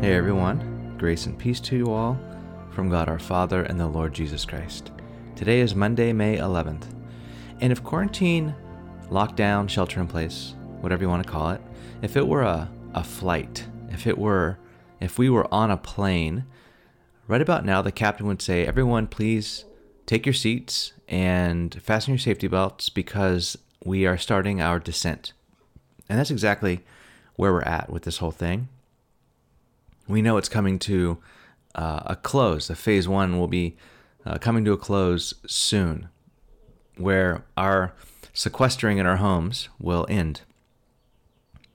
Hey everyone, grace and peace to you all from God our Father and the Lord Jesus Christ. Today is Monday, May 11th. And if quarantine, lockdown, shelter in place, whatever you want to call it, if it were a, a flight, if it were, if we were on a plane, right about now the captain would say, Everyone, please take your seats and fasten your safety belts because we are starting our descent. And that's exactly where we're at with this whole thing we know it's coming to uh, a close. The phase one will be uh, coming to a close soon, where our sequestering in our homes will end.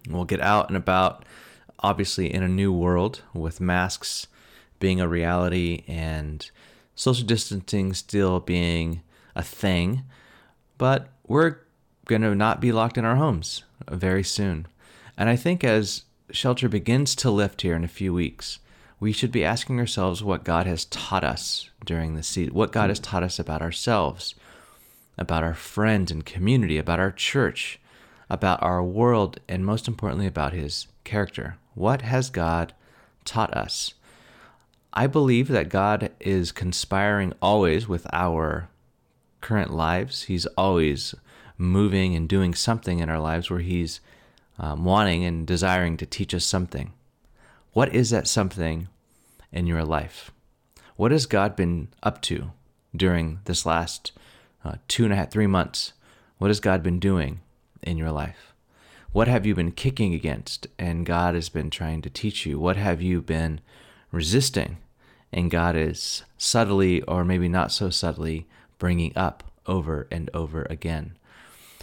We'll get out and about, obviously, in a new world with masks being a reality and social distancing still being a thing. But we're going to not be locked in our homes very soon. And I think as shelter begins to lift here in a few weeks, we should be asking ourselves what God has taught us during the season, what God has taught us about ourselves, about our friends and community, about our church, about our world, and most importantly, about His character. What has God taught us? I believe that God is conspiring always with our current lives. He's always moving and doing something in our lives where He's um, wanting and desiring to teach us something. What is that something in your life? What has God been up to during this last uh, two and a half, three months? What has God been doing in your life? What have you been kicking against and God has been trying to teach you? What have you been resisting and God is subtly or maybe not so subtly bringing up over and over again?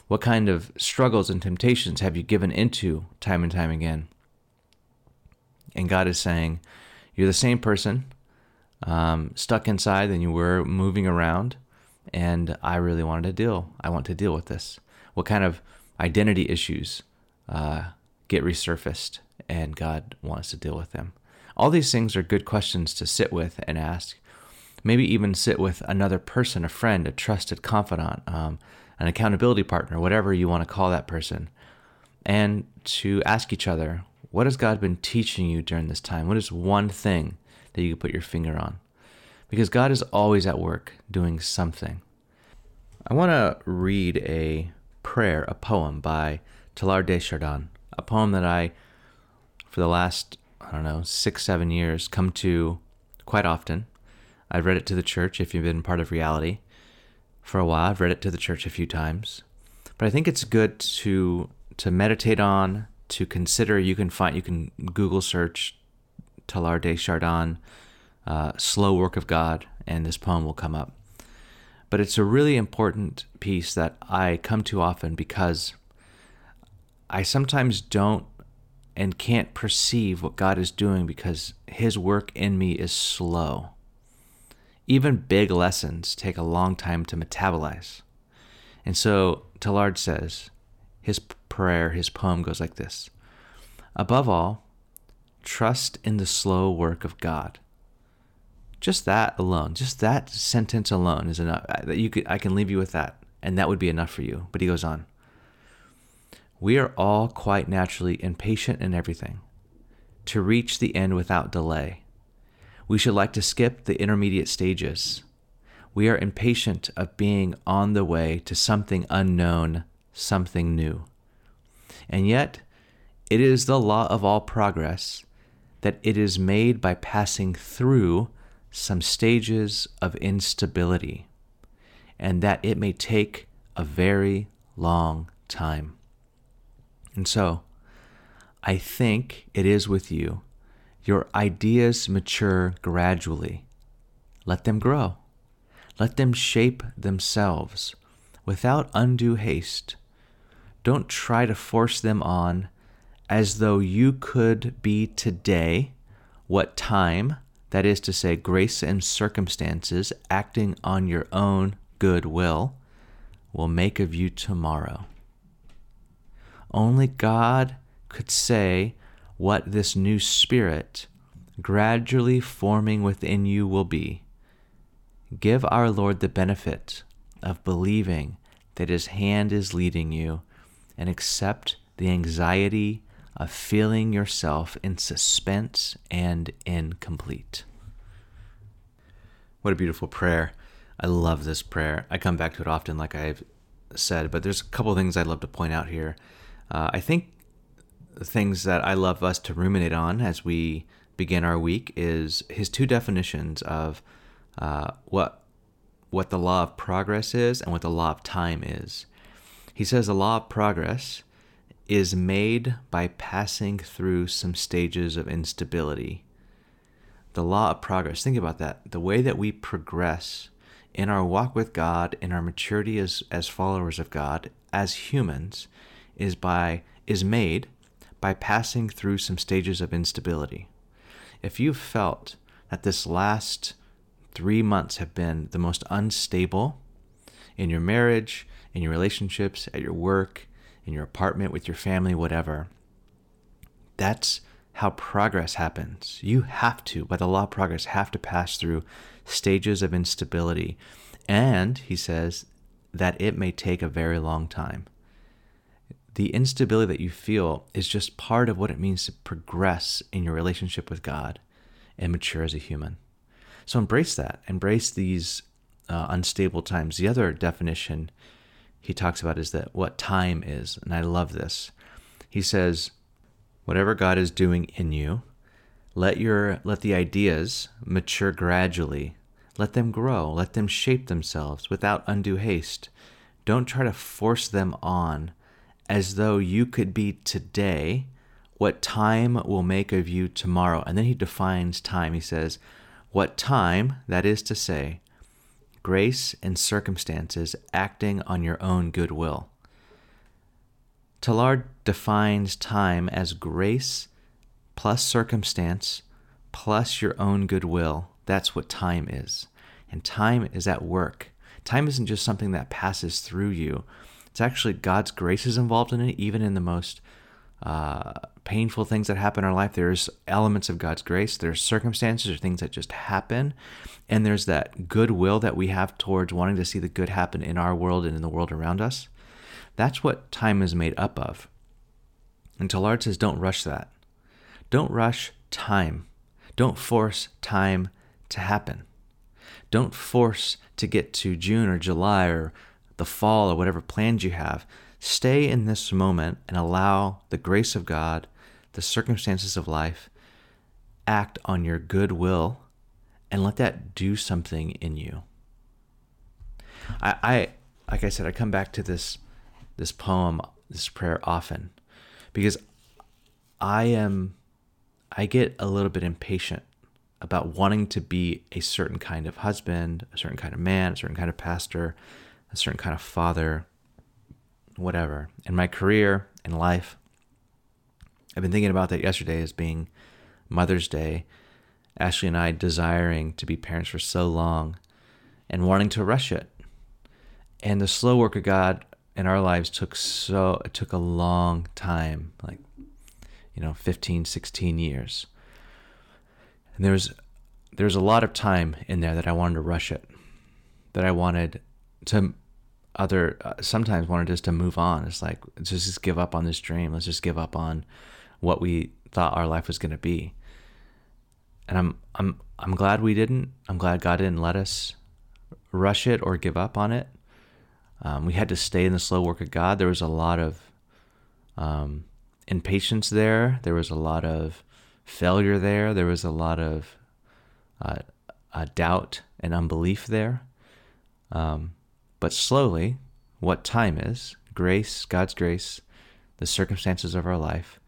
What kind of struggles and temptations have you given into time and time again? And God is saying, You're the same person, um, stuck inside than you were moving around. And I really wanted to deal. I want to deal with this. What kind of identity issues uh, get resurfaced? And God wants to deal with them. All these things are good questions to sit with and ask. Maybe even sit with another person, a friend, a trusted confidant, um, an accountability partner, whatever you want to call that person, and to ask each other, what has God been teaching you during this time? What is one thing that you could put your finger on? Because God is always at work doing something. I want to read a prayer, a poem by de Chardin, a poem that I, for the last, I don't know, six, seven years, come to quite often. I've read it to the church if you've been part of reality for a while. I've read it to the church a few times, but I think it's good to to meditate on, to consider. You can find you can Google search Teilhard de Chardin, uh, "Slow Work of God," and this poem will come up. But it's a really important piece that I come to often because I sometimes don't and can't perceive what God is doing because His work in me is slow. Even big lessons take a long time to metabolize. And so Teilhard says, his prayer, his poem goes like this Above all, trust in the slow work of God. Just that alone, just that sentence alone is enough. That you could, I can leave you with that, and that would be enough for you. But he goes on. We are all quite naturally impatient in everything, to reach the end without delay we should like to skip the intermediate stages. We are impatient of being on the way to something unknown, something new. And yet, it is the law of all progress that it is made by passing through some stages of instability, and that it may take a very long time. And so, I think it is with you your ideas mature gradually. Let them grow. Let them shape themselves without undue haste. Don't try to force them on as though you could be today what time, that is to say, grace and circumstances acting on your own good will, will make of you tomorrow. Only God could say what this new spirit gradually forming within you will be. Give our Lord the benefit of believing that His hand is leading you and accept the anxiety of feeling yourself in suspense and incomplete. What a beautiful prayer. I love this prayer. I come back to it often, like I've said, but there's a couple things I'd love to point out here. Uh, I think things that I love us to ruminate on as we begin our week is his two definitions of uh, what what the law of progress is and what the law of time is. He says the law of progress is made by passing through some stages of instability. The law of progress, think about that. The way that we progress in our walk with God, in our maturity as, as followers of God, as humans, is by is made by passing through some stages of instability. If you've felt that this last three months have been the most unstable in your marriage, in your relationships, at your work, in your apartment, with your family, whatever, that's how progress happens. You have to, by the law of progress, have to pass through stages of instability. And he says that it may take a very long time. The instability that you feel is just part of what it means to progress in your relationship with God and mature as a human. So embrace that. Embrace these uh, unstable times. The other definition he talks about is that what time is, and I love this. He says, whatever God is doing in you, let your let the ideas mature gradually. Let them grow, let them shape themselves without undue haste. Don't try to force them on as though you could be today what time will make of you tomorrow. And then he defines time. He says, What time, that is to say, grace and circumstances acting on your own goodwill. Teilhard defines time as grace plus circumstance plus your own goodwill. That's what time is. And time is at work. Time isn't just something that passes through you, it's actually God's grace is involved in it, even in the most uh, painful things that happen in our life. There's elements of God's grace, there's circumstances or things that just happen, and there's that goodwill that we have towards wanting to see the good happen in our world and in the world around us. That's what time is made up of. And Teilhard says, don't rush that. Don't rush time. Don't force time to happen. Don't force to get to June or July or the fall or whatever plans you have. Stay in this moment and allow the grace of God, the circumstances of life, act on your goodwill and let that do something in you. I, I like I said, I come back to this this poem, this prayer often because I am I get a little bit impatient about wanting to be a certain kind of husband, a certain kind of man, a certain kind of pastor, a certain kind of father, whatever. In my career, in life, I've been thinking about that yesterday as being Mother's Day. Ashley and I desiring to be parents for so long and wanting to rush it. And the slow work of God in our lives took so it took a long time, like you know, 15, 16 years. And there was there's a lot of time in there that I wanted to rush it. That I wanted to other uh, sometimes wanted us to move on. It's like let's just give up on this dream. Let's just give up on what we thought our life was going to be. And I'm I'm I'm glad we didn't. I'm glad God didn't let us rush it or give up on it. Um, we had to stay in the slow work of God. There was a lot of um, impatience there. There was a lot of failure there. There was a lot of uh, uh, doubt and unbelief there. Um, but slowly, what time is, grace, God's grace, the circumstances of our life,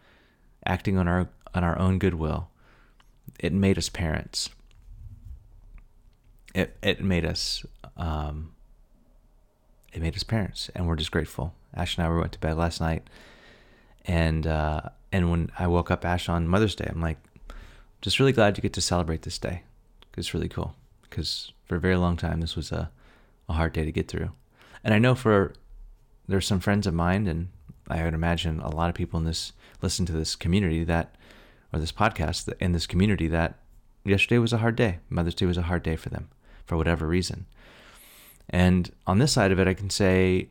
acting on our on our own goodwill, it made us parents. It it made us um, it made us parents, and we're just grateful. Ash and I we went to bed last night, and uh, and when I woke up Ash on Mother's Day, I'm like, just really glad you get to celebrate this day. It's really cool because for a very long time this was a a hard day to get through. And I know for there's some friends of mine, and I would imagine a lot of people in this listen to this community that, or this podcast in this community that yesterday was a hard day. Mother's Day was a hard day for them for whatever reason. And on this side of it, I can say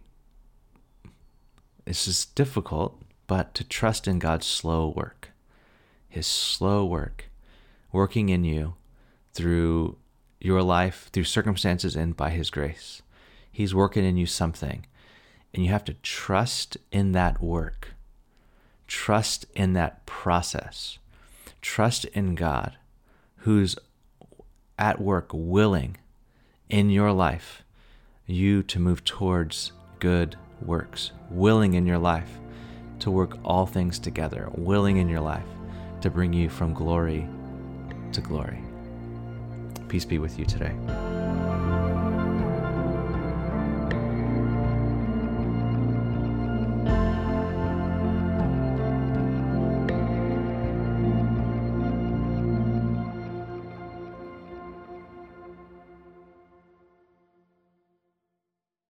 this is difficult, but to trust in God's slow work, His slow work, working in you through your life, through circumstances, and by His grace. He's working in you something, and you have to trust in that work, trust in that process, trust in God who's at work willing in your life you to move towards good works, willing in your life to work all things together, willing in your life to bring you from glory to glory. Peace be with you today.